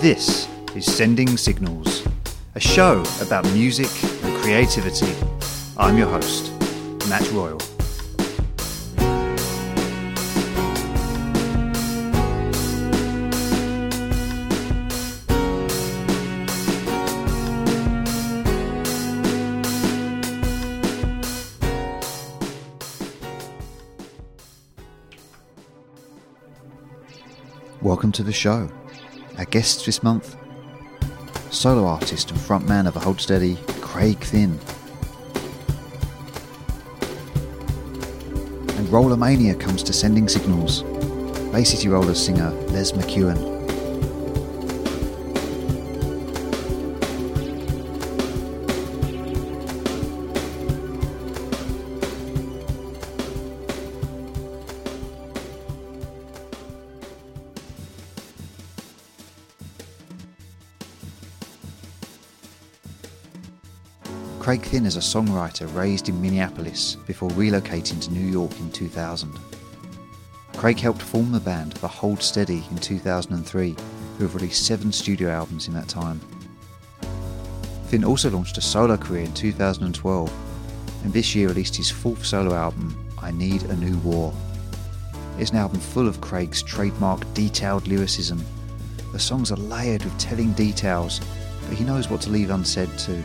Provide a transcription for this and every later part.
This is Sending Signals, a show about music and creativity. I'm your host, Matt Royal. Welcome to the show. Our guests this month solo artist and frontman of the Hold Steady, Craig Finn. And Roller Mania comes to Sending Signals, Bay City Rollers singer Les McKeown. Finn is a songwriter raised in Minneapolis before relocating to New York in 2000. Craig helped form the band The Hold Steady in 2003, who have released seven studio albums in that time. Finn also launched a solo career in 2012, and this year released his fourth solo album, I Need a New War. It's an album full of Craig's trademark detailed lyricism. The songs are layered with telling details, but he knows what to leave unsaid too.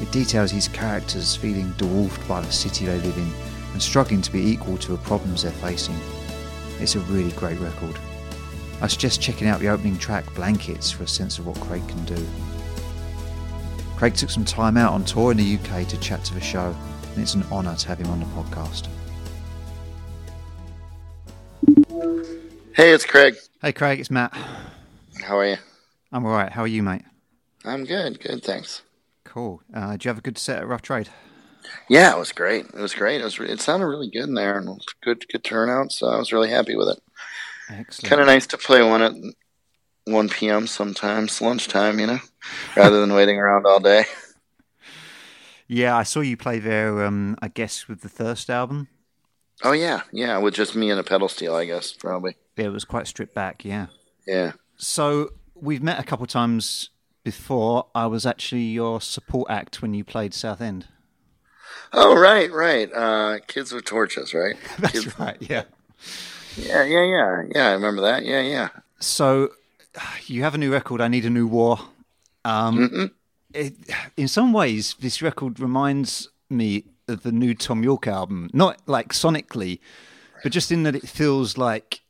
It details his characters feeling dwarfed by the city they live in and struggling to be equal to the problems they're facing. It's a really great record. I suggest checking out the opening track, Blankets, for a sense of what Craig can do. Craig took some time out on tour in the UK to chat to the show, and it's an honour to have him on the podcast. Hey, it's Craig. Hey Craig, it's Matt. How are you? I'm alright. How are you, mate? I'm good. Good, thanks. Cool. Uh, do you have a good set at Rough Trade? Yeah, it was great. It was great. It was. It sounded really good in there, and good, good turnout. So I was really happy with it. Excellent. Kind of nice to play one at 1 p.m. sometimes, lunchtime, you know, rather than waiting around all day. Yeah, I saw you play there. Um, I guess with the Thirst album. Oh yeah, yeah, with just me and a pedal steel, I guess probably. Yeah, it was quite stripped back. Yeah. Yeah. So we've met a couple times before. I was actually your support act when you played Southend. Oh right, right. Uh, Kids with torches, right? That's Kids- right. Yeah. Yeah, yeah, yeah, yeah. I remember that. Yeah, yeah. So you have a new record. I need a new war. Um, it, in some ways, this record reminds me of the new Thom Yorke album. Not like sonically, but just in that it feels like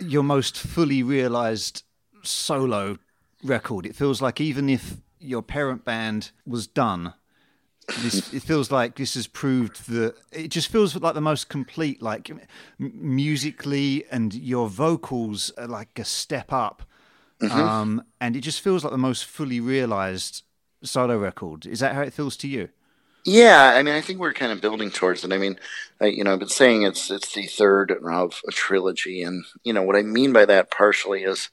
your most fully realized solo record. It feels like even if your parent band was done, this, it feels like this has proved that it just feels like the most complete, like m- musically, and your vocals are like a step up. Um, and it just feels like the most fully realized solo record. Is that how it feels to you? Yeah, I mean, I think we're kind of building towards it. I mean, I, you know, I've been saying it's it's the third of a trilogy, and you know what I mean by that partially is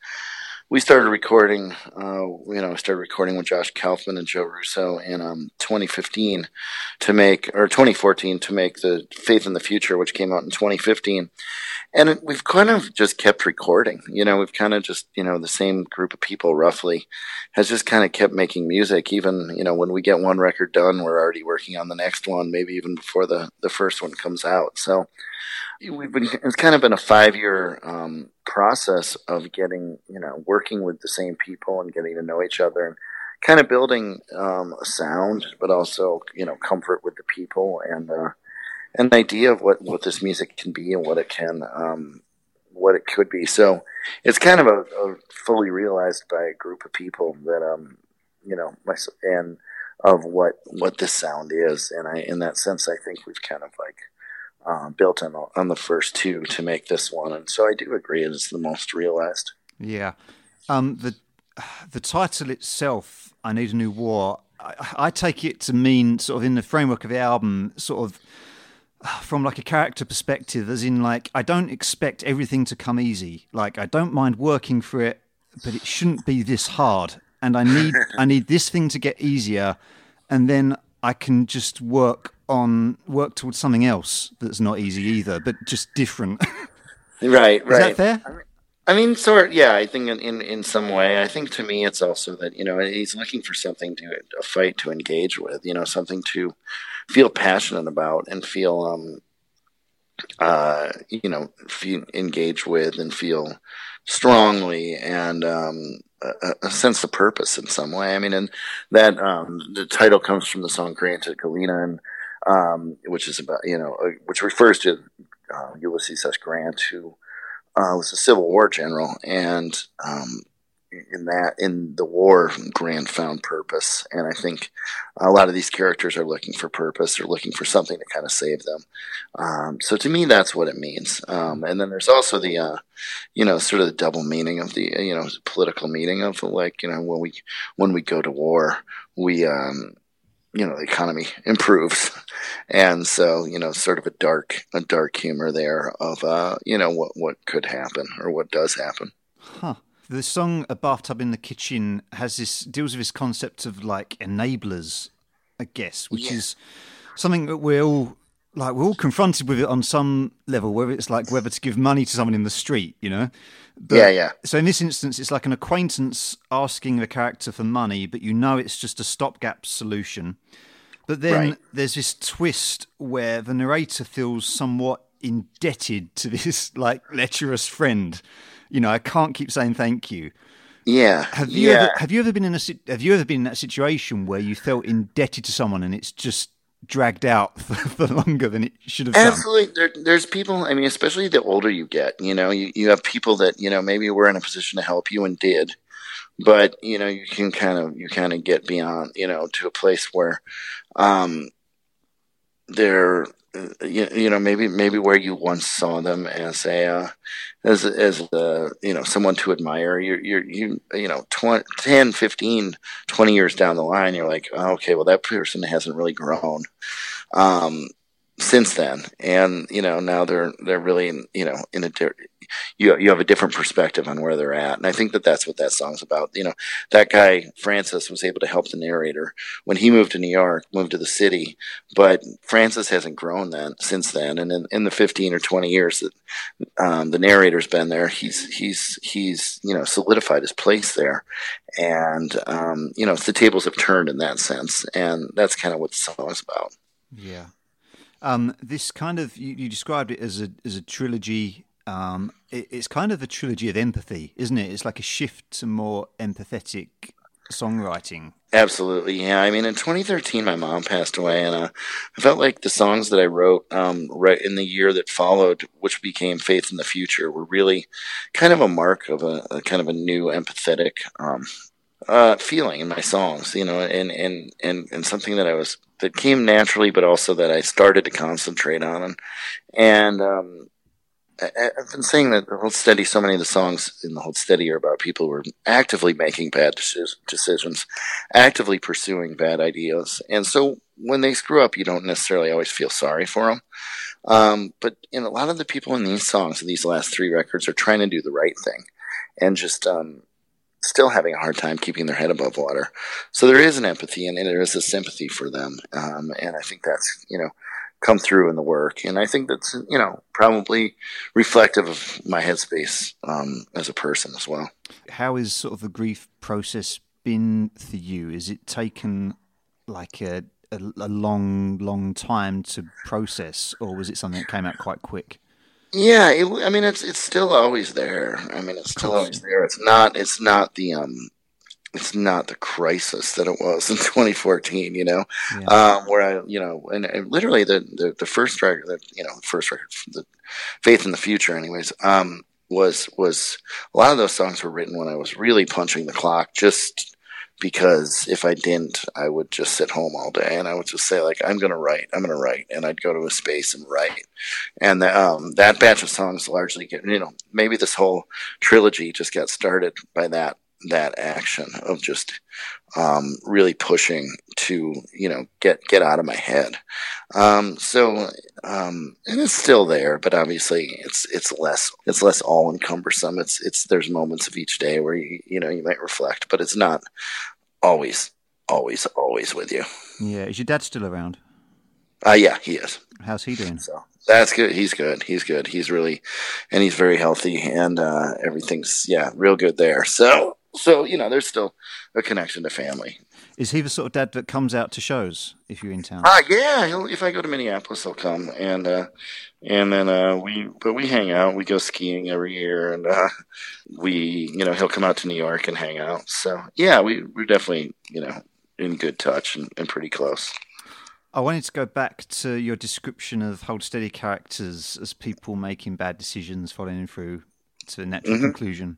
we started recording. Uh, you know, started recording with Josh Kaufman and Joe Russo in um, 2015 to make, or 2014 to make the Faith in the Future, which came out in 2015. And we've kind of just kept recording. You know, we've kind of just, you know, the same group of people roughly has just kind of kept making music. Even, you know, when we get one record done, we're already working on the next one, maybe even before the, the first one comes out. So we've been, it's kind of been a five year um, process of getting, you know, working with the same people and getting to know each other and kind of building um, a sound, but also, you know, comfort with the people and, uh, an idea of what, what this music can be and what it can um, what it could be. So it's kind of a, a fully realized by a group of people that um you know my, and of what what this sound is. And I in that sense I think we've kind of like uh, built on on the first two to make this one. And so I do agree it's the most realized. Yeah. Um, the the title itself, "I Need a New War," I, I take it to mean sort of in the framework of the album, sort of from like a character perspective, as in like I don't expect everything to come easy. Like I don't mind working for it, but it shouldn't be this hard. And I need I need this thing to get easier, and then I can just work on work towards something else that's not easy either, but just different. Right, right. Is that fair? I mean, sort yeah. I think in, in, in some way, I think to me, it's also that you know he's looking for something to a fight to engage with. You know, something to feel passionate about and feel um uh you know feel engage with and feel strongly and um a, a, sense of purpose in some way. I mean, and that um, the title comes from the song "Grant at Galena," and um, which is about you know, uh, which refers to uh, Ulysses S. Grant, who uh, was a Civil War general, and um, in that in the war, Grant found purpose, and I think a lot of these characters are looking for purpose. They're looking for something to kind of save them. Um, so to me, that's what it means. Um, and then there's also the, uh, you know, sort of the double meaning of the, you know, political meaning of like, you know, when we when we go to war, we um, you know the economy improves and so you know sort of a dark a dark humor there of uh you know what what could happen or what does happen huh the song a bathtub in the kitchen has this deals with this concept of like enablers i guess which yeah. is something that we're all like we're all confronted with it on some level whether it's like whether to give money to someone in the street you know but, yeah, yeah. So in this instance, it's like an acquaintance asking the character for money, but you know it's just a stopgap solution. But then right. there's this twist where the narrator feels somewhat indebted to this like lecherous friend. You know, I can't keep saying thank you. Yeah. Have you yeah. ever have you ever been in a have you ever been in that situation where you felt indebted to someone and it's just dragged out for, for longer than it should have Absolutely. There, there's people, I mean, especially the older you get, you know, you, you have people that, you know, maybe were in a position to help you and did, but, you know, you can kind of, you kind of get beyond, you know, to a place where, um, they're, you, know maybe maybe where you once saw them as a uh, as as a, you know someone to admire you're you you you know 20, 10 15 20 years down the line you're like oh, okay well that person hasn't really grown um, since then. And you know now they're they're really in, you know in a you you have a different perspective on where they're at, and I think that that's what that song's about. You know, that guy Francis was able to help the narrator when he moved to New York, moved to the city, but Francis hasn't grown then since then, and in, in the fifteen or twenty years that um, the narrator's been there, he's he's he's you know solidified his place there, and um, you know the tables have turned in that sense, and that's kind of what the song's about. Yeah. Um, this kind of you, you, described it as a as a trilogy um, it, it's kind of a trilogy of empathy, isn't it? It's like a shift to more empathetic songwriting. Absolutely, yeah. I mean, in 2013, my mom passed away, and uh, I felt like the songs that I wrote um, right in the year that followed, which became "Faith in the Future," were really kind of a mark of a, a kind of a new empathetic um, uh, feeling in my songs. You know, and and and and something that I was that came naturally, but also that I started to concentrate on, and and um, I've been saying that the Hold Steady, so many of the songs in the Hold Steady are about people who are actively making bad decisions, actively pursuing bad ideas. And so when they screw up, you don't necessarily always feel sorry for them. Um, but in a lot of the people in these songs, in these last three records, are trying to do the right thing and just um, still having a hard time keeping their head above water. So there is an empathy and there is a sympathy for them. Um, and I think that's, you know, come through in the work. And I think that's, you know, probably reflective of my headspace um, as a person as well. How is sort of the grief process been for you? Is it taken like a, a, a long, long time to process, or was it something that came out quite quick? Yeah, it, I mean, it's it's still always there. I mean, it's still always there. It's not it's not the um it's not the crisis that it was in 2014, you know, yeah. um, where I, you know, and, and literally the, the, the, first record, the, you know, first record, the Faith in the Future, anyways, um, was was a lot of those songs were written when I was really punching the clock, just because if I didn't, I would just sit home all day and I would just say like, I'm gonna write, I'm gonna write, and I'd go to a space and write, and the, um, that batch of songs largely get, you know, maybe this whole trilogy just got started by that that action of just um, really pushing to you know get get out of my head. Um, so um, and it's still there, but obviously it's it's less it's less all encumbersome. It's it's there's moments of each day where you you know you might reflect, but it's not always always always with you. Yeah, is your dad still around? Uh, yeah, he is. How's he doing? So that's good. He's good. He's good. He's really, and he's very healthy, and uh, everything's yeah, real good there. So so you know, there's still a connection to family. Is he the sort of dad that comes out to shows if you're in town? Ah, uh, yeah. He'll, if I go to Minneapolis, he'll come, and uh, and then uh, we, but we hang out. We go skiing every year, and uh, we, you know, he'll come out to New York and hang out. So yeah, we we're definitely, you know, in good touch and, and pretty close. I wanted to go back to your description of hold steady characters as people making bad decisions, following through to a natural mm-hmm. conclusion.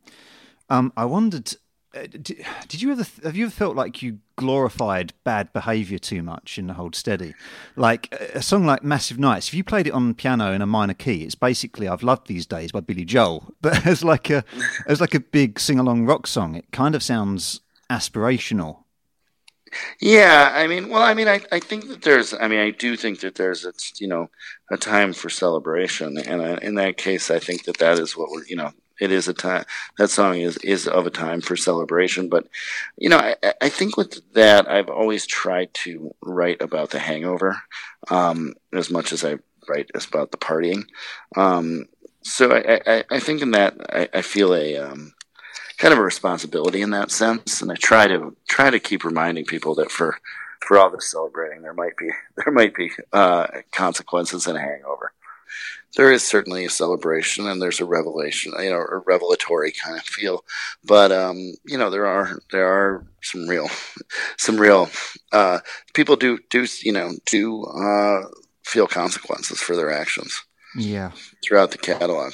Um, I wondered, uh, did, did, you ever have you ever felt like you glorified bad behaviour too much in the hold steady? Like a song like Massive Nights, if you played it on piano in a minor key, it's basically "I've Loved These Days" by Billy Joel, but as like a as like a big sing along rock song, it kind of sounds aspirational yeah, I mean, well, I mean, I, I think that there's, I mean, I do think that there's, it's, you know, a time for celebration, and uh, in that case, I think that that is what we're, you know, it is a time. That song is is of a time for celebration, but you know, I, I think with that, I've always tried to write about the hangover um, as much as I write about the partying. Um, so I, I, I, think in that I, I feel a um, kind of a responsibility in that sense, and I try to try to keep reminding people that for for all this celebrating, there might be there might be uh, consequences in a hangover. There is certainly a celebration, and there's a revelation, you know, a revelatory kind of feel. But um, you know, there are there are some real, some real uh, people do do you know do uh, feel consequences for their actions. Yeah, throughout the catalog.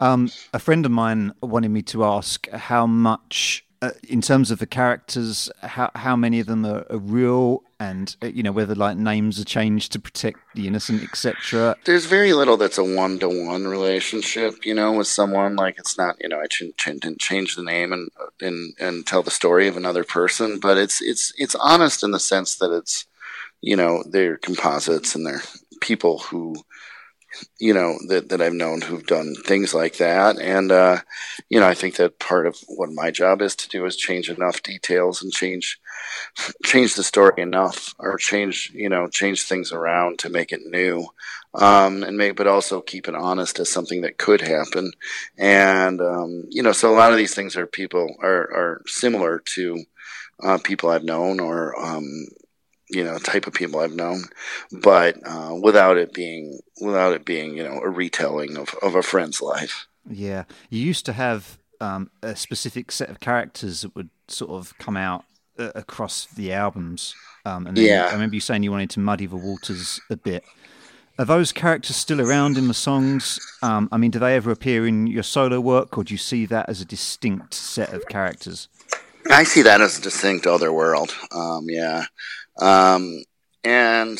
Um, a friend of mine wanted me to ask how much, uh, in terms of the characters, how how many of them are, are real, and uh, you know whether like names are changed to protect the innocent, etc. There's very little that's a one to one relationship, you know, with someone. Like it's not, you know, I ch- ch- didn't change the name and and and tell the story of another person, but it's it's it's honest in the sense that it's, you know, they're composites and they're people who you know that that I've known who've done things like that, and uh, you know I think that part of what my job is to do is change enough details and change change the story enough, or change you know change things around to make it new, um, and make but also keep it honest as something that could happen, and um, you know so a lot of these things are people are are similar to uh, people I've known or um, you know type of people I've known, but uh, without it being without it being you know a retelling of, of a friend's life. Yeah, you used to have um, a specific set of characters that would sort of come out uh, across the albums. Um, and yeah, I remember you saying you wanted to muddy the waters a bit. Are those characters still around in the songs? Um, I mean, do they ever appear in your solo work, or do you see that as a distinct set of characters? I see that as a distinct other world. Um, yeah, um, and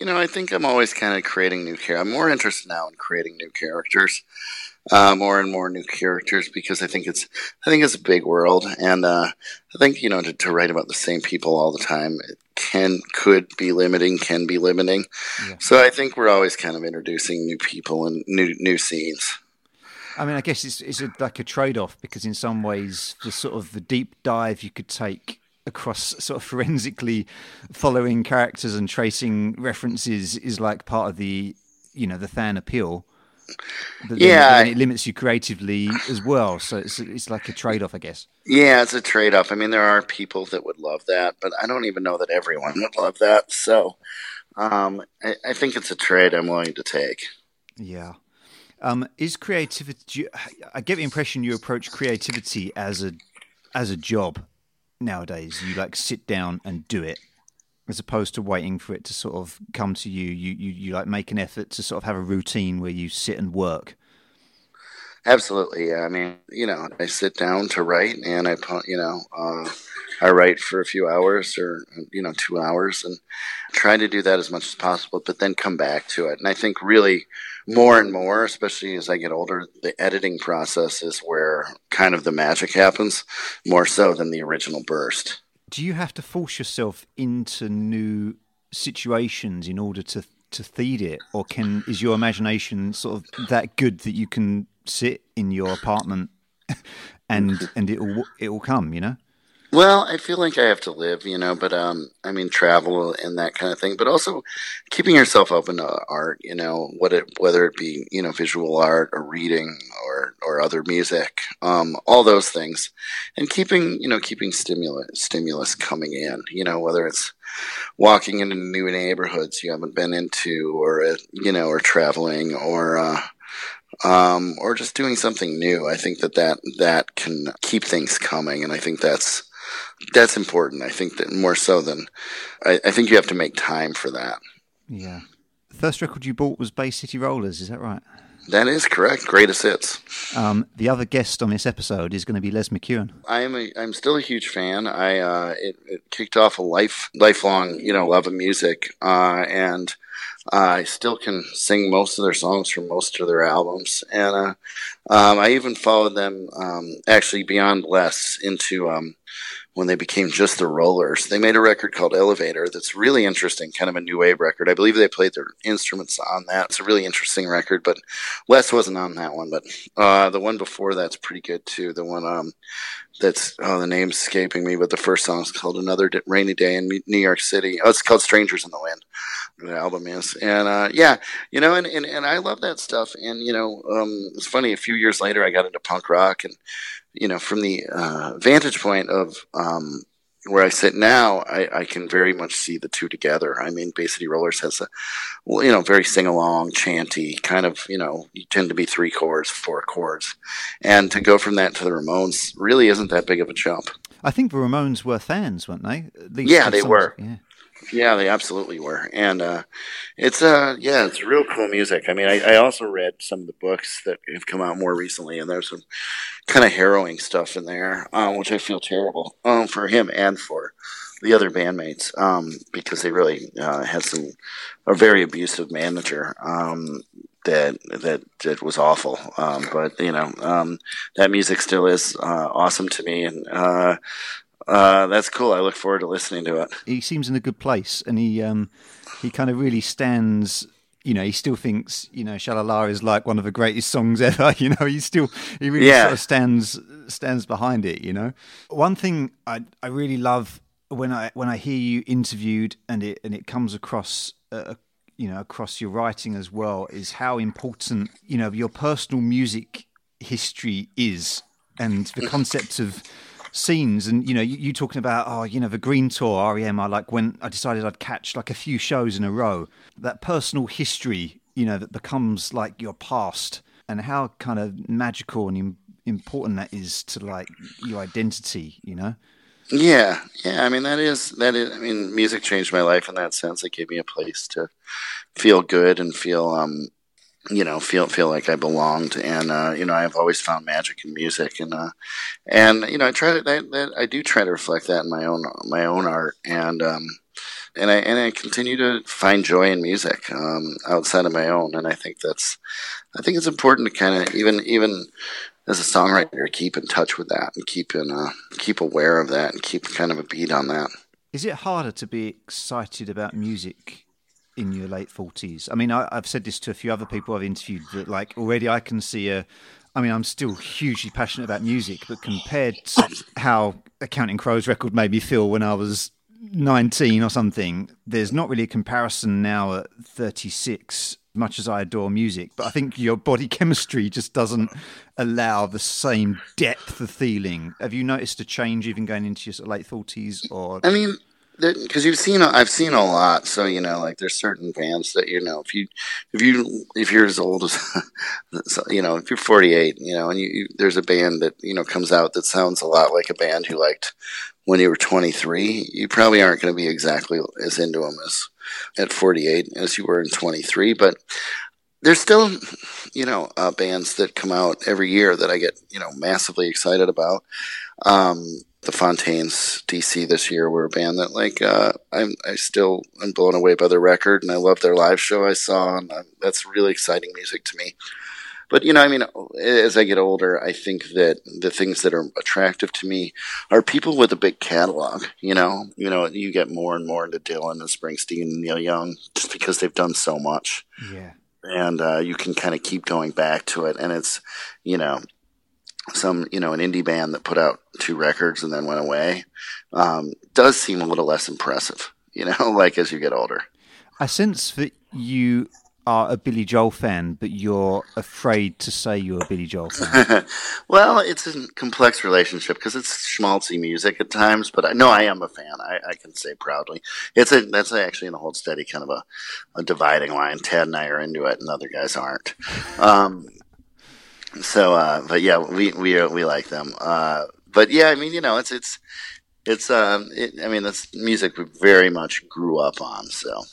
you know, I think I'm always kind of creating new characters. I'm more interested now in creating new characters, uh, more and more new characters because I think it's I think it's a big world, and uh, I think you know to, to, write about the same people all the time can could be limiting, can be limiting. Yeah. So I think we're always kind of introducing new people and new new scenes. I mean, I guess it's it's a, like a trade off because in some ways the sort of the deep dive you could take across sort of forensically following characters and tracing references is like part of the you know the fan appeal. But yeah, it limits you creatively as well. So it's it's like a trade off, I guess. Yeah, it's a trade off. I mean, there are people that would love that, but I don't even know that everyone would love that. So um, I, I, think it's a trade I'm willing to take. Yeah. Um, is creativity? I get the impression you approach creativity as a as a job nowadays. You like sit down and do it, as opposed to waiting for it to sort of come to you. You you, you like make an effort to sort of have a routine where you sit and work. Absolutely. Yeah. I mean, you know, I sit down to write, and I you know, uh, I write for a few hours or you know two hours, and try to do that as much as possible. But then come back to it, and I think really more and more, especially as I get older, the editing process is where kind of the magic happens more so than the original burst. Do you have to force yourself into new situations in order to to feed it, or can is your imagination sort of that good that you can sit in your apartment and and it will it will come? You know. Well, I feel like I have to live, you know, but um, I mean, travel and that kind of thing, but also keeping yourself open to art, you know, what it, whether it be you know visual art or reading or or other music, um, all those things, and keeping you know keeping stimulus stimulus coming in, you know, whether it's walking into new neighborhoods you haven't been into, or you know, or traveling, or uh, um, or just doing something new. I think that, that that can keep things coming, and I think that's that's important. I think that more so than I, I think you have to make time for that. Yeah. The first record you bought was Bay City Rollers, is that right? That is correct. Greatest hits. Um, the other guest on this episode is going to be Les McKeown. I'm a, I'm still a huge fan. I uh, it, it, kicked off a life lifelong you know love of music, uh, and I still can sing most of their songs from most of their albums, and uh, um, I even followed them um, actually beyond Les into um, when they became just the Rollers. They made a record called Elevator that's really interesting, kind of a new wave record. I believe they played their instruments on that. It's a really interesting record, but Les wasn't on that one. But uh, the one before that's pretty good too. The one um, that's oh the name's escaping me, but the first song is called Another Rainy Day in New York City. Oh, it's called Strangers in the Wind. The album is, and uh, yeah, you know, and, and and I love that stuff. And you know, um, it's funny. A few years later, I got into punk rock and you know, from the uh, vantage point of um, where I sit now, I, I, can very much see the two together. I mean, Bay City Rollers has a, you know, very sing along, chanty kind of, you know, you tend to be three chords, four chords. And to go from that to the Ramones really isn't that big of a jump. I think the Ramones were fans, weren't they? These yeah, they songs. were. Yeah. Yeah, they absolutely were, and uh, it's uh, yeah, it's real cool music. I mean, I, I, also read some of the books that have come out more recently, and there's some kind of harrowing stuff in there, um, which I feel terrible um, for him and for the other bandmates um, because they really uh, had some a very abusive manager um, that that that was awful. Um, but you know, um, that music still is uh, awesome to me, and uh, uh, that's cool. I look forward to listening to it. He seems in a good place, and he um, he kind of really stands. You know, he still thinks you know Shalala is like one of the greatest songs ever. You know, he still he really yeah. sort of stands stands behind it. You know, one thing I I really love when I when I hear you interviewed and it and it comes across. Uh, you know, across your writing as well, is how important you know your personal music history is, and the concept of scenes. And you know you, you, talking about oh you know the green tour R.E.M. i like when i decided i'd catch like a few shows in a row. That personal history you know that becomes like your past and how kind of magical and Im- important that is to like your identity you know yeah yeah i mean that is that is i mean music changed my life in that sense. It gave me a place to feel good and feel um you know feel feel like I belonged. And uh, you know I've always found magic in music. And uh, and you know I try to that, I do try to reflect that in my own my own art. And um, and I and I continue to find joy in music um, outside of my own. And I think that's I think it's important to kind of even even as a songwriter keep in touch with that and keep in uh, keep aware of that and keep kind of a beat on that. Is it harder to be excited about music in your late forties? I mean, I, have said this to a few other people I've interviewed that like already I can see a. I mean, I'm still hugely passionate about music, but compared to how a Counting Crows record made me feel when I was 19 or something, there's not really a comparison now at 36 much as I adore music, but I think your body chemistry just doesn't allow the same depth of feeling. Have you noticed a change even going into your late forties? Or I mean, because you've seen I've seen a lot, so you know, like there's certain bands that you know if you if you if you're as old as you know if you're 48, you know, and you, you, there's a band that you know comes out that sounds a lot like a band who liked when you were 23, you probably aren't going to be exactly as into them as at 48 as you were in 23, but there's still you know uh, bands that come out every year that I get you know massively excited about. Um, the Fontaines DC this year were a band that like uh, I'm I still am blown away by their record and I love their live show I saw and uh, that's really exciting music to me. But you know, I mean, as I get older, I think that the things that are attractive to me are people with a big catalog. You know, you know, you get more and more into Dylan and Springsteen and Neil Young just because they've done so much. Yeah, and uh, you can kind of keep going back to it, and it's you know, some you know an indie band that put out two records and then went away um, does seem a little less impressive. You know, like as you get older. I sense that you are a Billy Joel fan, but you're afraid to say you're a Billy Joel fan. well, it's a complex relationship because it's schmaltzy music at times, but I know I am a fan. I, I, can say proudly. It's a that's actually in a hold steady kind of a, a, dividing line. Ted and I are into it, and other guys aren't. Um, so, uh, but yeah, we we we like them. Uh, but yeah, I mean, you know, it's it's it's um, it, I mean, that's music we very much grew up on. So.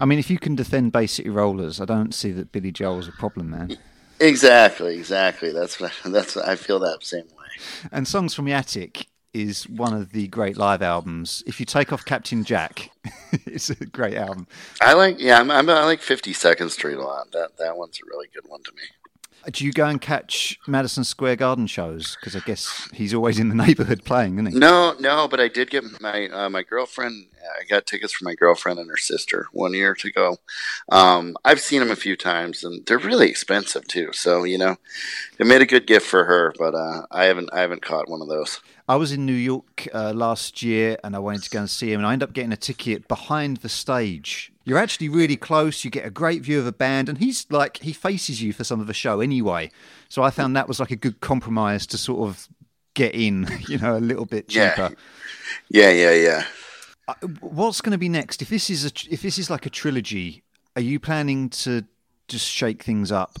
I mean, if you can defend Bay City Rollers, I don't see that Billy Joel's a problem, man. Exactly, exactly. That's what, that's what, I feel that same way. And Songs from the Attic is one of the great live albums. If you take off Captain Jack, it's a great album. I like, yeah, I'm, I'm, i like 52nd Street a lot. That that one's a really good one to me. Do you go and catch Madison Square Garden shows? Because I guess he's always in the neighborhood playing, isn't he? No, no, but I did get my uh, my girlfriend. I got tickets for my girlfriend and her sister one year to go. Um, I've seen him a few times, and they're really expensive too. So you know, it made a good gift for her. But uh, I haven't I haven't caught one of those. I was in New York uh, last year, and I wanted to go and see him, and I ended up getting a ticket behind the stage you're actually really close. You get a great view of a band, and he's like he faces you for some of the show anyway. So I found that was like a good compromise to sort of get in, you know, a little bit cheaper. Yeah, yeah, yeah. yeah. Uh, what's going to be next? If this is a if this is like a trilogy, are you planning to just shake things up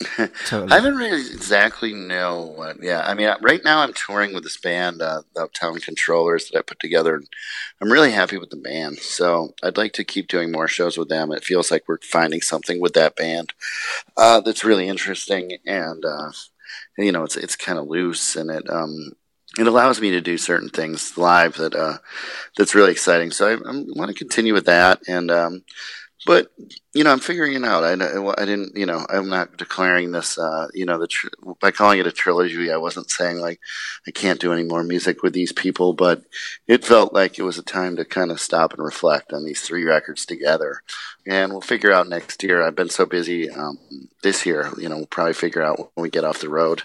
totally. I haven't really exactly know what. Yeah, I mean, right now I'm touring with this band, uh, the Uptown Controllers, that I put together. And I'm really happy with the band, so I'd like to keep doing more shows with them. It feels like we're finding something with that band uh, that's really interesting, and uh, you know, it's it's kind of loose, and it um, it allows me to do certain things live that uh, that's really exciting. So I, I want to continue with that, and um, but you know, I'm figuring it out. I, I didn't, you know, I'm not declaring this, uh, you know, the tr- by calling it a trilogy. I wasn't saying like I can't do any more music with these people, but it felt like it was a time to kind of stop and reflect on these three records together. And we'll figure out next year. I've been so busy um, this year, you know, we'll probably figure out when we get off the road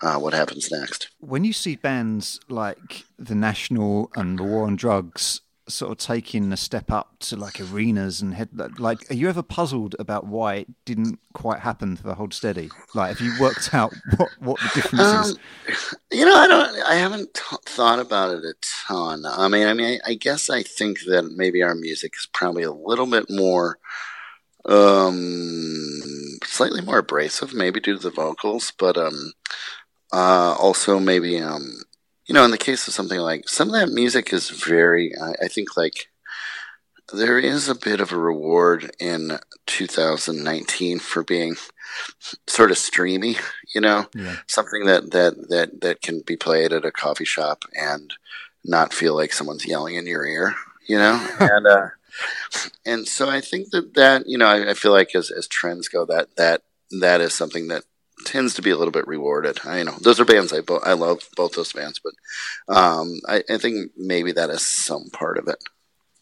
uh, what happens next. When you see bands like the National and the War on Drugs sort of taking a step up to like arenas and head like are you ever puzzled about why it didn't quite happen for hold steady like have you worked out what what the difference um, is you know i don't i haven't t- thought about it a ton. I mean i mean I, I, guess i think that maybe our music is probably a little bit more um slightly more abrasive maybe due to the vocals but um uh also maybe um you know, in the case of something like some of that music is very, I, I think, like there is a bit of a reward in 2019 for being sort of streamy, you know, yeah. something that, that, that, that can be played at a coffee shop and not feel like someone's yelling in your ear, you know? and, uh, and so I think that that, you know, I, I feel like as, as trends go, that, that, that is something that tends to be a little bit rewarded. I know those are bands I bo- I love both those bands, but um, I, I think maybe that is some part of it.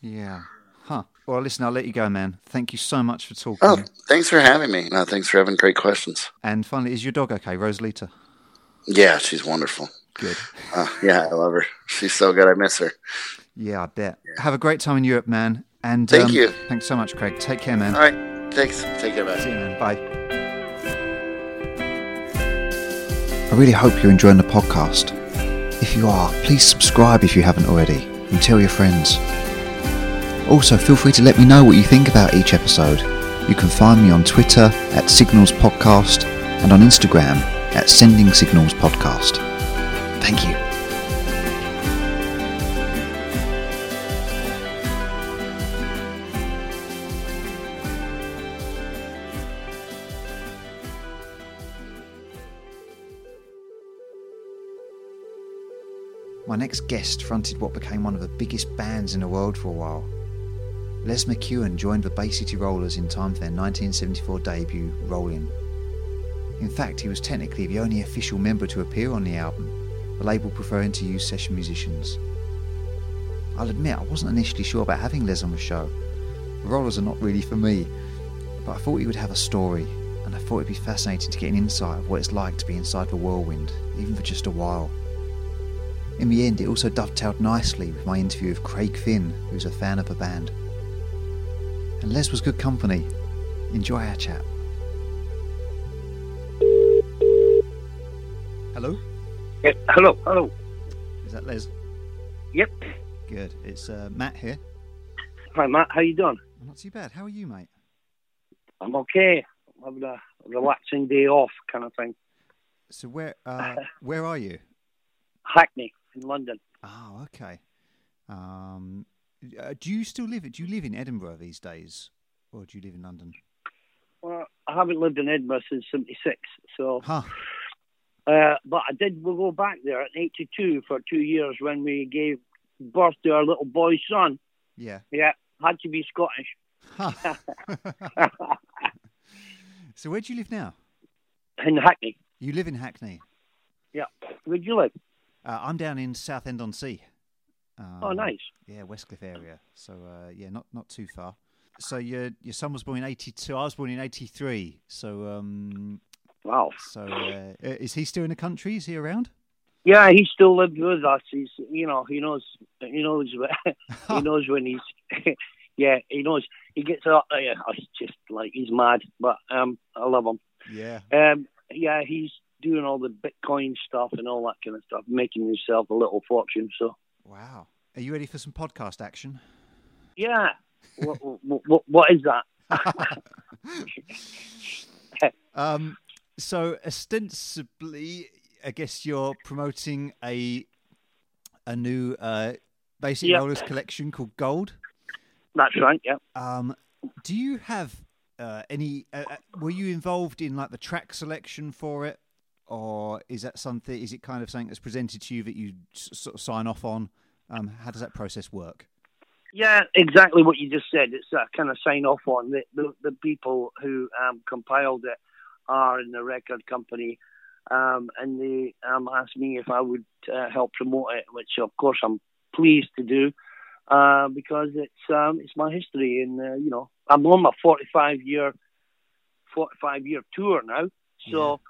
Yeah. Huh. Well, listen, I'll let you go, man. Thank you so much for talking. Oh, thanks for having me. No, thanks for having great questions. And finally, is your dog okay, Rosalita? Yeah, she's wonderful. Good. Uh, yeah, I love her. She's so good. I miss her. Yeah, I bet. Yeah. Have a great time in Europe, man. And thank um, you. Thanks so much, Craig. Take care, man. All right. Thanks. Take care, man. See you, man. Bye. I really hope you're enjoying the podcast. If you are, please subscribe if you haven't already and tell your friends. Also, feel free to let me know what you think about each episode. You can find me on Twitter at Signals Podcast and on Instagram at Sending Signals Podcast. Thank you. My next guest fronted what became one of the biggest bands in the world for a while. Les McKeown joined the Bay City Rollers in time for their 1974 debut, Rollin'. In fact, he was technically the only official member to appear on the album, the label preferring to use session musicians. I'll admit I wasn't initially sure about having Les on the show. The Rollers are not really for me, but I thought he would have a story, and I thought it'd be fascinating to get an insight of what it's like to be inside the whirlwind, even for just a while. In the end, it also dovetailed nicely with my interview with Craig Finn, who's a fan of the band. And Les was good company. Enjoy our chat. Hello? Yeah, hello, hello. Is that Les? Yep. Good. It's uh, Matt here. Hi, Matt. How you doing? Not too bad. How are you, mate? I'm okay. I'm having a relaxing day off, kind of thing. So where uh, where are you? Hackney in London. Oh, okay. Um, uh, do you still live? Do you live in Edinburgh these days, or do you live in London? Well, I haven't lived in Edinburgh since '76, so. Huh. Uh, but I did. We'll go back there at '82 for two years when we gave birth to our little boy son. Yeah. Yeah, had to be Scottish. Huh. so where do you live now? in Hackney. You live in Hackney. Yeah. Where do you live? Uh, I'm down in Southend on Sea. Um, oh, nice. Yeah, Westcliff area. So uh, yeah, not not too far. So your your son was born in '82. I was born in '83. So um, Wow. so uh, is he still in the country? Is he around? Yeah, he still lives with us. He's, you know, he knows, he knows, he knows when he's, yeah, he knows. He gets up. Uh, yeah, it's just like he's mad, but um, I love him. Yeah. Um, yeah, he's doing all the Bitcoin stuff and all that kind of stuff, making yourself a little fortune. So, Wow. Are you ready for some podcast action? yeah, what, what, what is that? Um, so ostensibly, I guess you're promoting a a new uh, Bay City Yeah. rollers collection called Gold. That's right. Yeah. Um, do you have uh, any? Uh, uh, were you involved in like the track selection for it, or is that something? Is it kind of something that's presented to you that you sort of sign off on? Um, how does that process work? Yeah, exactly what you just said. It's kind of sign off on the the, the people who um, compiled it are in the record company, um, and they um, asked me if I would uh, help promote it, which of course I'm pleased to do uh, because it's um, it's my history, and uh, you know I'm on my 45 year 45 year tour now, so.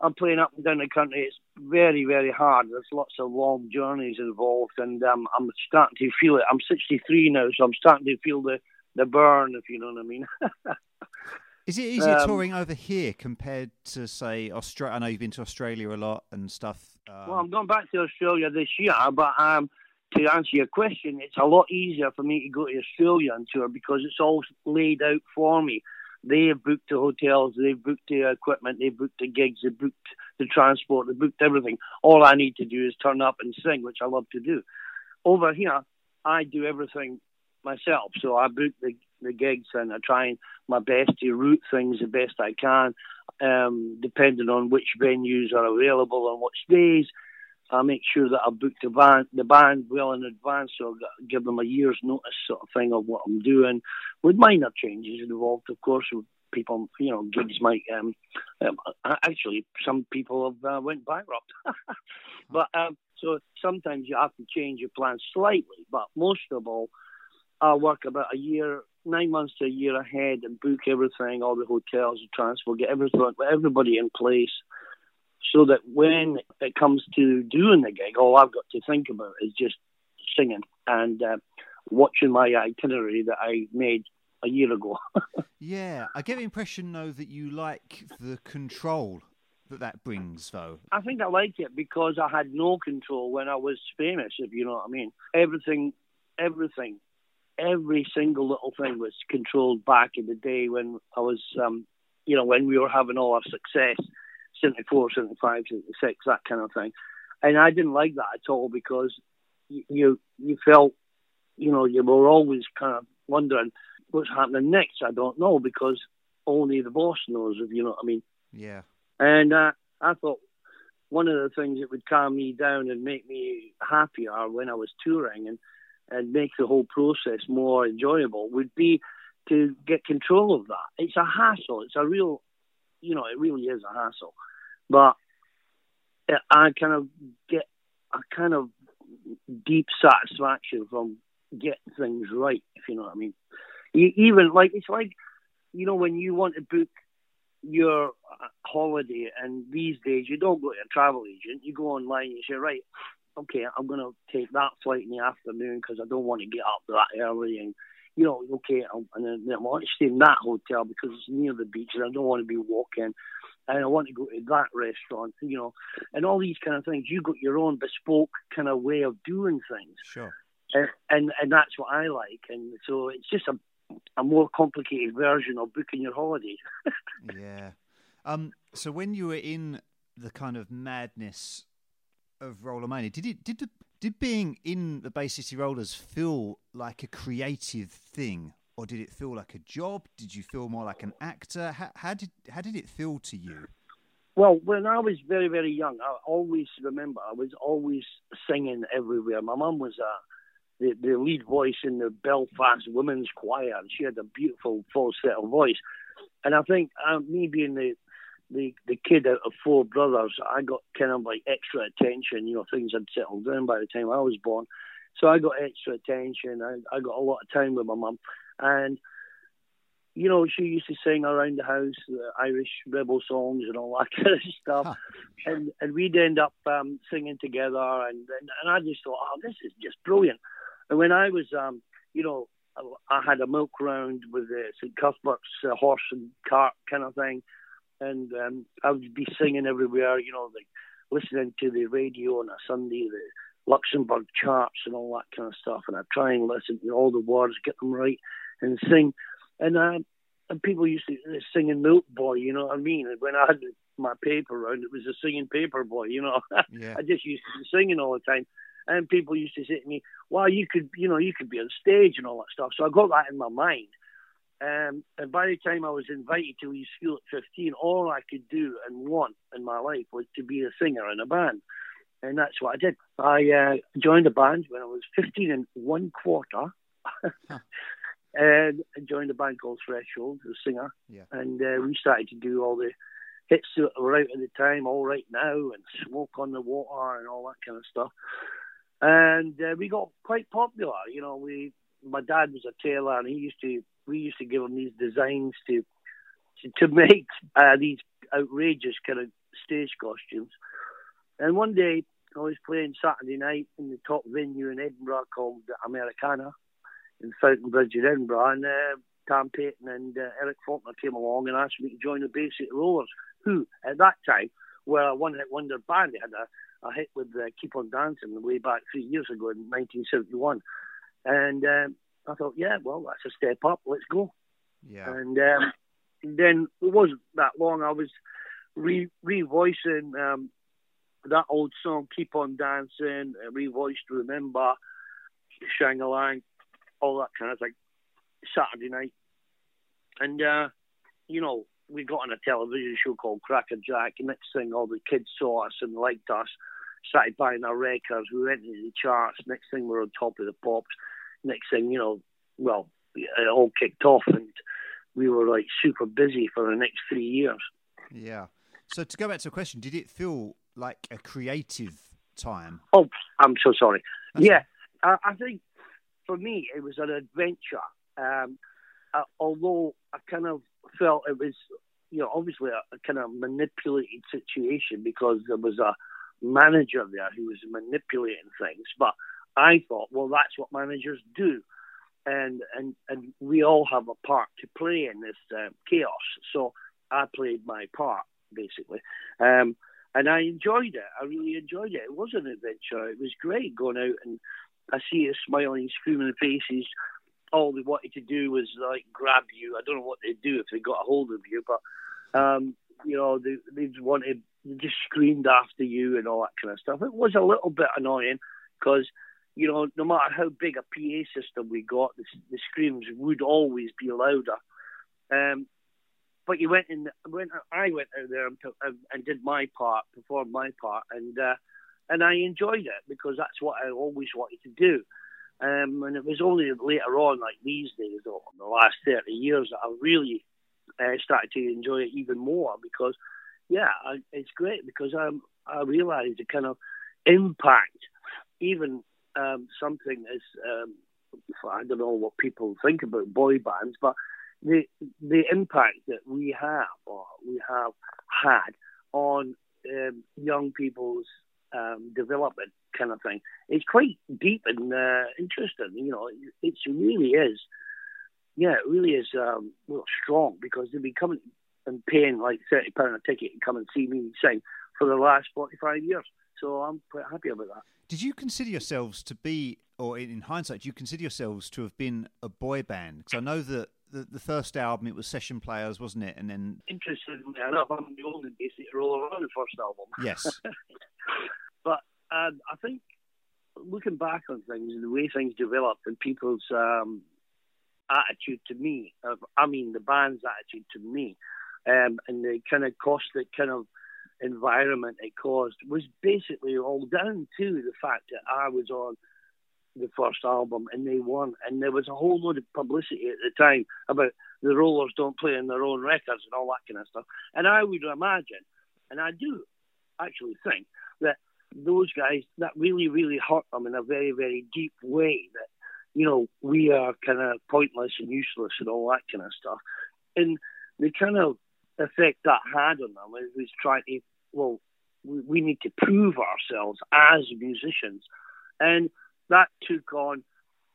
I'm playing up and down the country. It's very, very hard. There's lots of long journeys involved, and um, I'm starting to feel it. I'm 63 now, so I'm starting to feel the, the burn, if you know what I mean. Is it easier Um, touring over here compared to say Australia? I know you've been to Australia a lot and stuff. Um, well, I'm going back to Australia this year, but um, to answer your question, it's a lot easier for me to go to Australia and tour because it's all laid out for me. They have booked the hotels, they've booked the equipment, they've booked the gigs, they've booked the transport, they've booked everything. All I need to do is turn up and sing, which I love to do. Over here, I do everything myself. So I book the, the gigs and I try and my best to route things the best I can, um, depending on which venues are available on which days. I make sure that I book the band, the band well in advance, so I give them a year's notice, sort of thing, of what I'm doing, with minor changes involved, of course. With people, you know, gigs might. Um, um, actually, some people have uh, went bankrupt, but um, so sometimes you have to change your plans slightly. But most of all, I work about a year, nine months to a year ahead, and book everything, all the hotels, the transport, get everything, everybody in place so that when it comes to doing the gig, all I've got to think about is just singing and uh, watching my itinerary that I made a year ago. yeah, I get the impression though that you like the control that that brings, though. I think I like it because I had no control when I was famous, if you know what I mean. Everything, everything, every single little thing was controlled back in the day when I was, um, you know, when we were having all our success. 74, 75, 76, that kind of thing. And I didn't like that at all because you you felt, you know, you were always kind of wondering what's happening next. I don't know because only the boss knows, if you know what I mean. Yeah. And uh, I thought one of the things that would calm me down and make me happier when I was touring and, and make the whole process more enjoyable would be to get control of that. It's a hassle. It's a real you know, it really is a hassle. But I kind of get a kind of deep satisfaction from getting things right, if you know what I mean. Even like it's like, you know, when you want to book your uh, holiday, and these days you don't go to a travel agent. You go online. You say, right, okay, I'm going to take that flight in the afternoon because I don't want to get up that early and you know, okay, I'm, and then I want to stay in that hotel because it's near the beach and I don't want to be walking. And I want to go to that restaurant, you know, and all these kind of things. You've got your own bespoke kind of way of doing things. Sure. And, and and that's what I like. And so it's just a a more complicated version of booking your holiday. yeah. Um. So when you were in the kind of madness of Rollermania, did it did the did being in the Bay City Rollers feel like a creative thing, or did it feel like a job? Did you feel more like an actor? How, how did how did it feel to you? Well, when I was very very young, I always remember I was always singing everywhere. My mum was a the, the lead voice in the Belfast Women's Choir, and she had a beautiful falsetto voice. And I think uh, me being the the the kid out of four brothers, I got kind of like extra attention. You know, things had settled down by the time I was born, so I got extra attention. I, I got a lot of time with my mum, and you know, she used to sing around the house the Irish rebel songs and all that kind of stuff, huh. and and we'd end up um, singing together, and, and and I just thought, oh, this is just brilliant. And when I was, um, you know, I had a milk round with uh, St Cuthbert's uh, horse and cart kind of thing and um, I would be singing everywhere, you know, like listening to the radio on a Sunday, the Luxembourg charts and all that kind of stuff, and I'd try and listen to all the words, get them right, and sing. And uh, and people used to sing in Milk Boy, you know what I mean? And when I had my paper round, it was a singing paper boy, you know. Yeah. I just used to be singing all the time. And people used to say to me, "Well, you could, you know, you could be on stage and all that stuff." So I got that in my mind. Um, and by the time I was invited to leave school at 15, all I could do and want in my life was to be a singer in a band. And that's what I did. I uh, joined a band when I was 15 and one quarter. and I joined a band called Threshold, as a singer. Yeah. And uh, we started to do all the hits that were out at the time, All Right Now, and Smoke on the Water, and all that kind of stuff. And uh, we got quite popular. You know, we my dad was a tailor, and he used to we used to give him these designs to to, to make uh, these outrageous kind of stage costumes. And one day I was playing Saturday night in the top venue in Edinburgh called Americana in Fountainbridge in Edinburgh, and uh, Tam Paton and uh, Eric Faulkner came along and asked me to join the City Rollers, who at that time were a one-hit wonder band. They had a, a hit with uh, "Keep on Dancing" way back three years ago in 1971, and um, I thought, yeah, well, that's a step up. Let's go. Yeah. And um, then it wasn't that long. I was re revoicing um, that old song, "Keep on Dancing," uh, revoiced "Remember," "Shang-a-Lang," all that kind of thing. Saturday night, and uh, you know, we got on a television show called Crackerjack. Next thing, all the kids saw us and liked us. Started buying our records. We went into the charts. Next thing, we we're on top of the pops next thing, you know, well, it all kicked off and we were like super busy for the next three years. Yeah. So to go back to the question, did it feel like a creative time? Oh, I'm so sorry. That's yeah, I, I, think for me it was an adventure. Um, uh, although I kind of felt it was, you know, obviously a, a kind of manipulated situation because there was a manager there who was manipulating things, but I thought, well, that's what managers do, and and and we all have a part to play in this uh, chaos. So I played my part basically, um, and I enjoyed it. I really enjoyed it. It was an adventure. It was great going out and I see us smiling, screaming faces. All they wanted to do was like grab you. I don't know what they'd do if they got a hold of you, but um, you know they they wanted they just screamed after you and all that kind of stuff. It was a little bit annoying because you know, no matter how big a PA system we got, the, the screams would always be louder. Um, but you went in, when I went out there and, and, did my part, performed my part, and uh, and I enjoyed it because that's what I always wanted to do. Um, and it was only later on, like these days, or in the last 30 years, that I really uh, started to enjoy it even more because, yeah, I, it's great because I'm, I realised the kind of impact, even um, something as um, I don't know what people think about boy bands, but the the impact that we have or we have had on um, young people's um, development kind of thing. It's quite deep and uh, interesting. You know, it, it really is. Yeah, it really is um, well, strong because they've been coming and paying like thirty pound a ticket and come and see me sing for the last forty five years. So I'm quite happy about that. Did you consider yourselves to be, or in hindsight, do you consider yourselves to have been a boy band? Because I know that the, the first album it was session players, wasn't it? And then interestingly enough, I'm the only Bay City Roller on the first album. Yes, but um, I think looking back on things and the way things developed and people's um, attitude to me, I mean the band's attitude to me, um, and the kind of cost caustic kind of environment it caused was basically all down to the fact that I was on the first album and they won. And there was a whole load of publicity at the time about the Rollers don't play on their own records and all that kind of stuff. And I would imagine, and I do actually think, that those guys, that really, really hurt them in a very, very deep way. That, you know, we are kind of pointless and useless and all that kind of stuff. And they kind of effect that had on them was trying to, well, we, need to prove ourselves as musicians. And that took on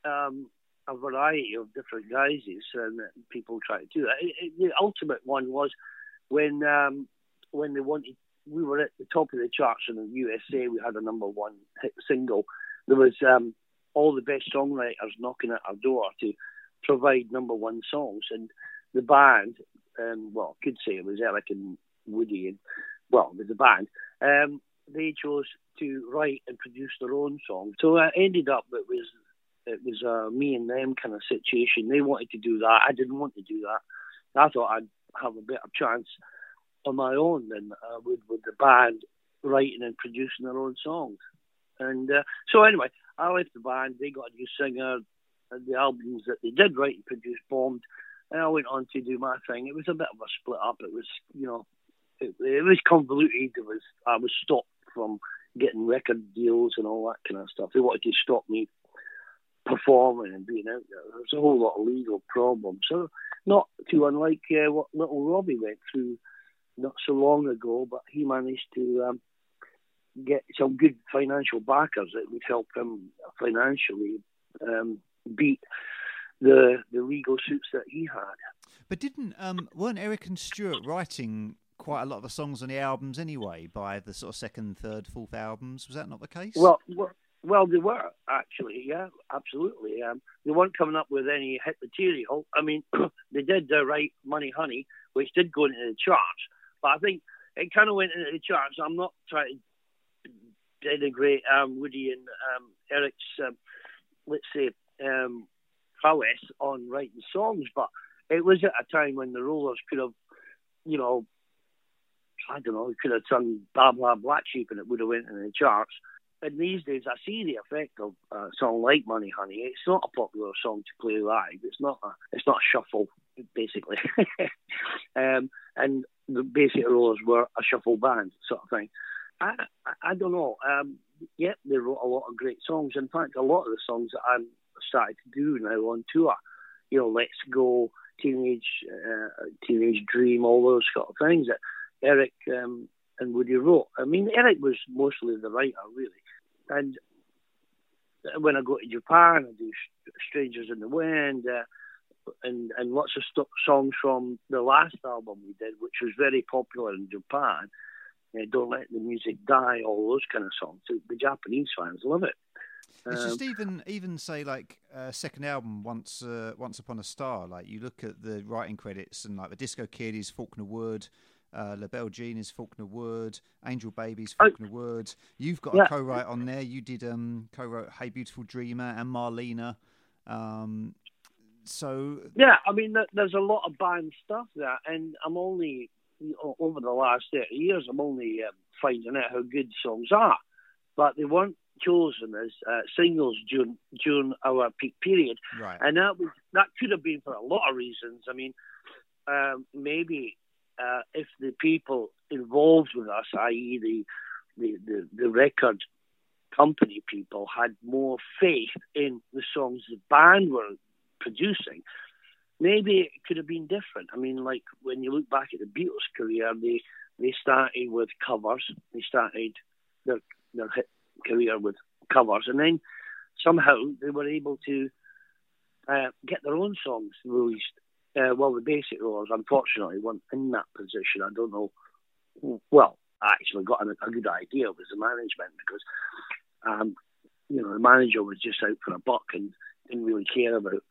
um, a variety of different guises, and people try to do that. The ultimate one was when um, when they wanted. We were at the top of the charts in the USA. We had a number one hit single. There was um, all the best songwriters knocking at our door to provide number one songs, and the band, um, well, I could say it was Eric and Woody, and well, was a band. Um, they chose to write and produce their own song. So I ended up it was it was a me and them kind of situation. They wanted to do that. I didn't want to do that. I thought I'd have a better chance on my own than uh, with with the band writing and producing their own songs. And uh, so anyway, I left the band. They got a new singer. And the albums that they did write and produce bombed. And I went on to do my thing. It was a bit of a split up. It was, you know, it, it was convoluted. It was I was stopped from getting record deals and all that kind of stuff. They wanted to stop me performing and being out there. There was a whole lot of legal problems. So not too unlike uh, what little Robbie went through not so long ago, but he managed to um, get some good financial backers that would help him financially um, beat the the legal suits that he had. But didn't um, weren't Eric and Stuart writing quite a lot of the songs on the albums anyway by the sort of second, third, fourth albums. Was that not the case? Well, well, they were actually, yeah, absolutely. Um, they weren't coming up with any hit material. I mean, they did uh, write "Money Honey," which did go into the charts, but I think it kind of went into the charts. I'm not trying to denigrate um, Woody and um, Eric's, um, let's say, um, prowess on writing songs, but it was at a time when the Rollers could have, you know, I don't know, could have sung Blah Blah Black Sheep and it would have went in the charts. And these days, I see the effect of a song like Money Honey. It's not a popular song to play live. It's not a, it's not a shuffle, basically. um, and the Bay City Rollers were a shuffle band sort of thing. I, I, I don't know. Um, yeah, they wrote a lot of great songs. In fact, a lot of the songs that I'm starting to do now on tour, you know, Let's Go, Teenage uh, Teenage Dream, all those sort of things that Eric um, and Woody wrote. I mean, Eric was mostly the writer, really. And when I go to Japan, I do Strangers in the Wind, uh, and and lots of st- songs from the last album we did, which was very popular in Japan. Uh, Don't let the music die, all those kind of songs. The Japanese fans love it. It's um, just even even say like uh, second album once uh, once upon a star. Like you look at the writing credits and like the Disco Kid is Faulkner Wood, uh, La Belle Jean is Faulkner Wood. Angel Babies oh. Faulkner Wood. You've got yeah. a co-write on there. You did um, co-wrote Hey Beautiful Dreamer and Marlena. Um, so yeah, I mean, there's a lot of band stuff there, and I'm only over the last 30 years, I'm only um, finding out how good songs are, but they weren't chosen as uh, singles during during our peak period, right. and that was that could have been for a lot of reasons. I mean, um, maybe uh, if the people involved with us, i.e., the, the, the, the record company people, had more faith in the songs the band were producing, maybe it could have been different. I mean, like when you look back at the Beatles' career, they they started with covers. They started their their hit career with covers, and then somehow they were able to uh, get their own songs released. Uh, well, the Bay City Rollers, unfortunately, weren't in that position. I don't know. Well, I actually got a, a good idea. Was the management because, um, you know, the manager was just out for a buck and didn't really care about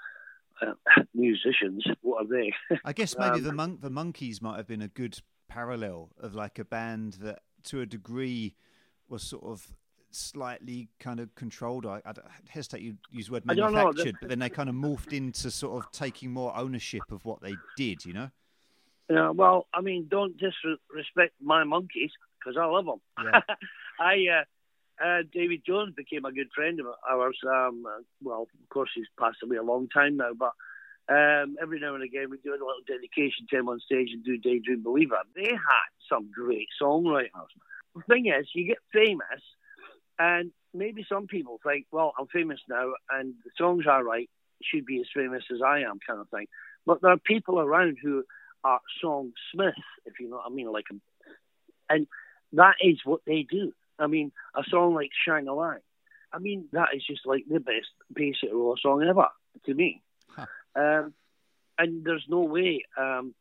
uh, musicians. What are they? I guess maybe um, the monk, the Monkees might have been a good parallel of like a band that, to a degree, was sort of slightly kind of controlled. I, I hesitate to use the word manufactured, but then they kind of morphed into sort of taking more ownership of what they did. You know. Yeah, well, I mean, don't disrespect my Monkees because I love them. Yeah. I uh, uh, David Jones became a good friend of ours. Um, well, of course, he's passed away a long time now, but um, every now and again we do a little dedication to him on stage and do Daydream Believer. They had some great songwriters. The thing is, you get famous, and maybe some people think, well, I'm famous now, and the songs I write should be as famous as I am, kind of thing. But there are people around who are song smiths, if you know what I mean, like, and that is what they do. I mean, a song like Shang-a-Lang, I mean, that is just like the best Bay City Roller song ever to me. Huh. Um, and there's no way, um,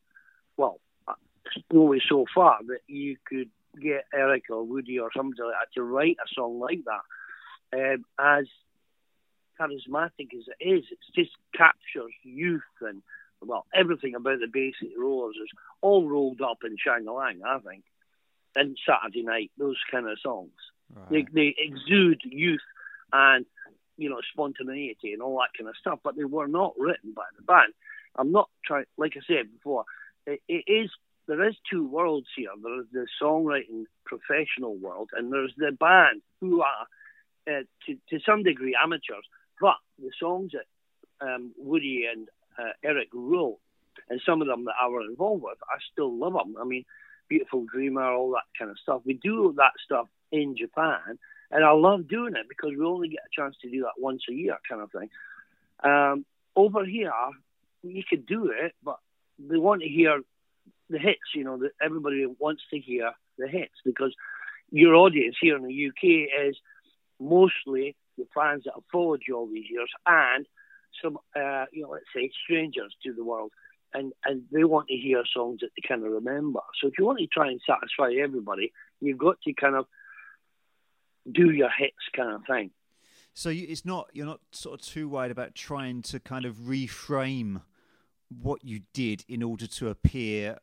well, there's no way so far that you could get Eric or Woody or somebody like that to write a song like that. Um, as charismatic as it is, it just captures youth and, well, everything about the Bay City Rollers is all rolled up in Shang-a-Lang, I think and Saturday Night, those kind of songs. Right. They, they exude youth and you know spontaneity and all that kind of stuff, but they were not written by the band. I'm not trying, like I said before, it, it is there is two worlds here. There is the songwriting professional world, and there's the band who are uh, to to some degree amateurs. But the songs that um, Woody and uh, Eric wrote, and some of them that I were involved with, I still love them. I mean, Beautiful Dreamer, all that kind of stuff. We do that stuff in Japan, and I love doing it because we only get a chance to do that once a year, kind of thing. Um, over here, you could do it, but they want to hear the hits. You know, that everybody wants to hear the hits because your audience here in the UK is mostly the fans that have followed you all these years and some, uh, you know, let's say strangers to the world and, and they want to hear songs that they kind of remember. So if you want to try and satisfy everybody, you've got to kind of do your hits kind of thing. So it's not you're not sort of too worried about trying to kind of reframe what you did in order to appear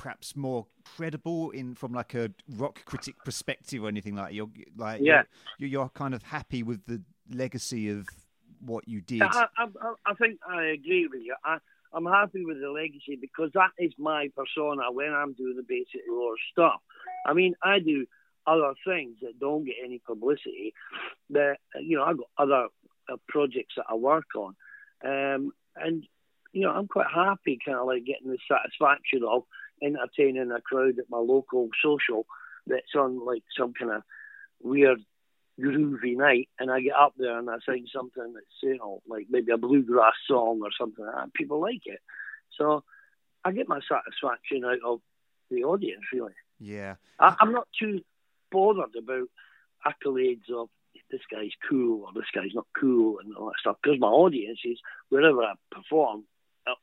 perhaps more credible in from like a rock critic perspective or anything like you're like yeah. you're, you're kind of happy with the legacy of what you did. I, I, I think I agree with you. I, I'm happy with the legacy because that is my persona when I'm doing the Bay City Roller stuff. I mean, I do other things that don't get any publicity. That you know, I've got other uh, projects that I work on, um, and you know, I'm quite happy, kind of like getting the satisfaction of entertaining a crowd at my local social that's on like some kind of weird groovy night, and I get up there and I sing something that's you know like maybe a bluegrass song or something like that. People like it, so I get my satisfaction out of the audience. Really, yeah. I, I'm not too bothered about accolades of this guy's cool or this guy's not cool and all that stuff because my audiences, wherever I perform,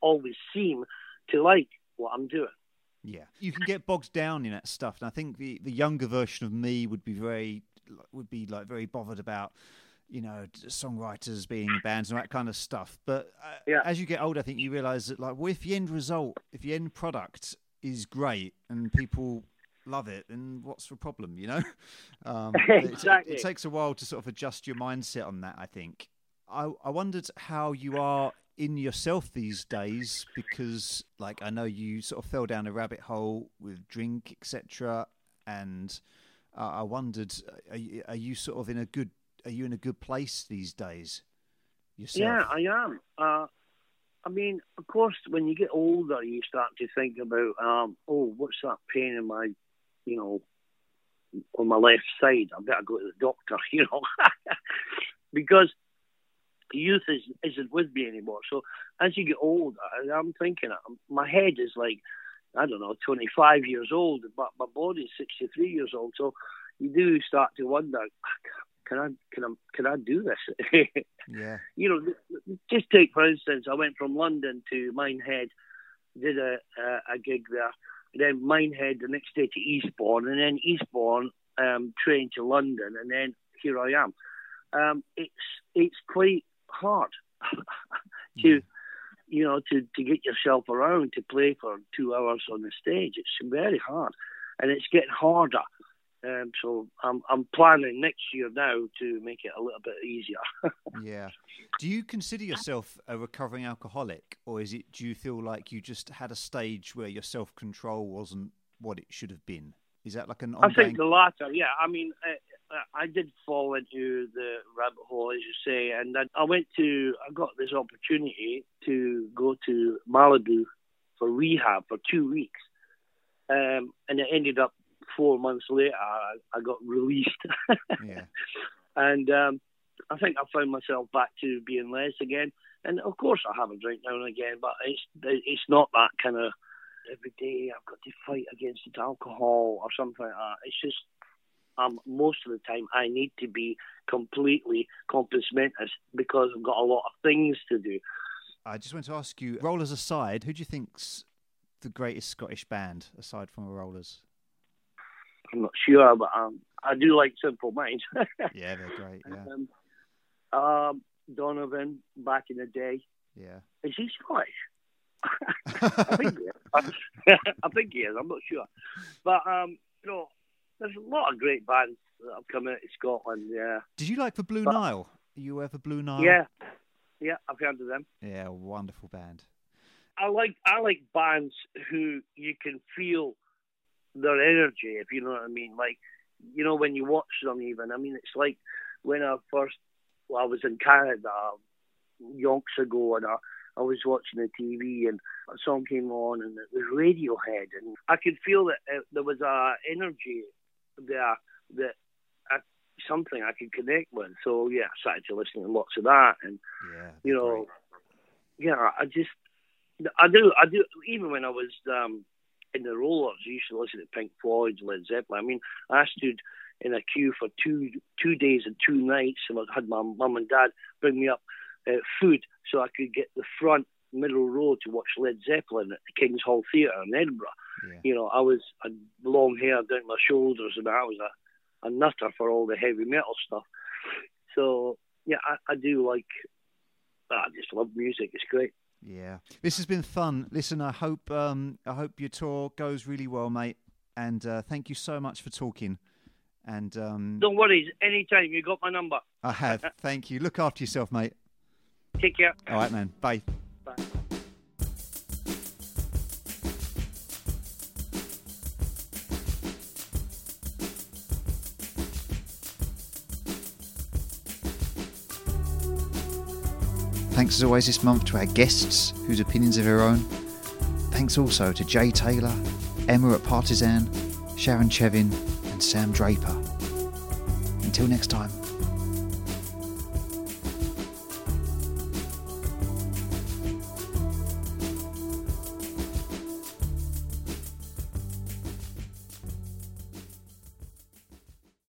always seem to like what I'm doing. Yeah, you can get bogged down in that stuff, and I think the the younger version of me would be very would be like very bothered about you know songwriters being in bands and that kind of stuff but uh, yeah. as you get older i think you realize that like well if the end result if the end product is great and people love it then what's the problem you know um, exactly. it, it, takes a while to sort of adjust your mindset on that i think I, I wondered how you are in yourself these days because like i know you sort of fell down a rabbit hole with drink etc and uh, I wondered, are you, are you, sort of in a good, are you in a good place these days? Yourself? Yeah, I am. Uh, I mean, of course, when you get older, you start to think about, um, oh, what's that pain in my, you know, on my left side? I better go to the doctor, you know, because youth is, isn't with me anymore. So as you get older, I'm thinking, my head is like, I don't know, 25 years old, but my body's 63 years old. So you do start to wonder, can I, can I, can I do this? yeah. You know, just take for instance, I went from London to Minehead, did a, a, a gig there. Then Minehead the next day to Eastbourne, and then Eastbourne um, train to London, and then here I am. Um, it's it's quite hard to you know to to get yourself around to play for two hours on the stage. It's very hard, and it's getting harder. Um, so I'm I'm planning next year now to make it a little bit easier. yeah. Do you consider yourself a recovering alcoholic, or is it? Do you feel like you just had a stage where your self control wasn't what it should have been? Is that like an? Ongoing... I think the latter. Yeah. I mean, I, I did fall into the rabbit hole, as you say, and I, I went to. I got this opportunity to go to Malibu for rehab for two weeks, um, and it ended up four months later, I, I got released. yeah. And um, I think I found myself back to being Les again. And of course, I have a drink now and again, but it's it's not that kind of every day I've got to fight against alcohol or something like that. It's just um, most of the time I need to be completely compos mentis because I've got a lot of things to do. I just want to ask you, Rollers aside, who do you think's the greatest Scottish band aside from Rollers? I'm not sure, but um, I do like Simple Minds. yeah, they're great. Yeah. Um, um, Donovan back in the day. Yeah. Is he Scottish? I think he is. I think he is. I'm not sure, but um, you know, there's a lot of great bands that have come out of Scotland. Yeah. Did you like the Blue but, Nile? You ever Blue Nile? Yeah, yeah, I've heard of them. Yeah, wonderful band. I like I like bands who you can feel their energy, if you know what I mean. Like, you know, when you watch them, even, I mean, it's like when I first, well, I was in Canada yonks ago, and I, I was watching the TV, and a song came on, and it was Radiohead, and I could feel that uh, there was a energy there that I, something I could connect with. So yeah, I started to listen to lots of that, and yeah, you know, great. yeah, I just, I do, I do. Even when I was um, in the rollers, I used to listen to Pink Floyd, Led Zeppelin. I mean, I stood in a queue for two two days and two nights, and I had my mum and dad bring me up uh, food so I could get the front middle row to watch Led Zeppelin at the King's Hall Theatre in Edinburgh. Yeah. You know, I was a long hair down my shoulders, and I was a, a nutter for all the heavy metal stuff. So yeah, I, I do like. I just love music. It's great. Yeah, this has been fun. Listen, I hope um, I hope your tour goes really well, mate. And uh, thank you so much for talking. And um, don't worry, anytime you got my number. I have. thank you. Look after yourself, mate. Take care. All right, man. Bye. Thanks as always this month to our guests, whose opinions are their own. Thanks also to Jay Taylor, Emma at Partisan, Sharon Chevin, and Sam Draper. Until next time.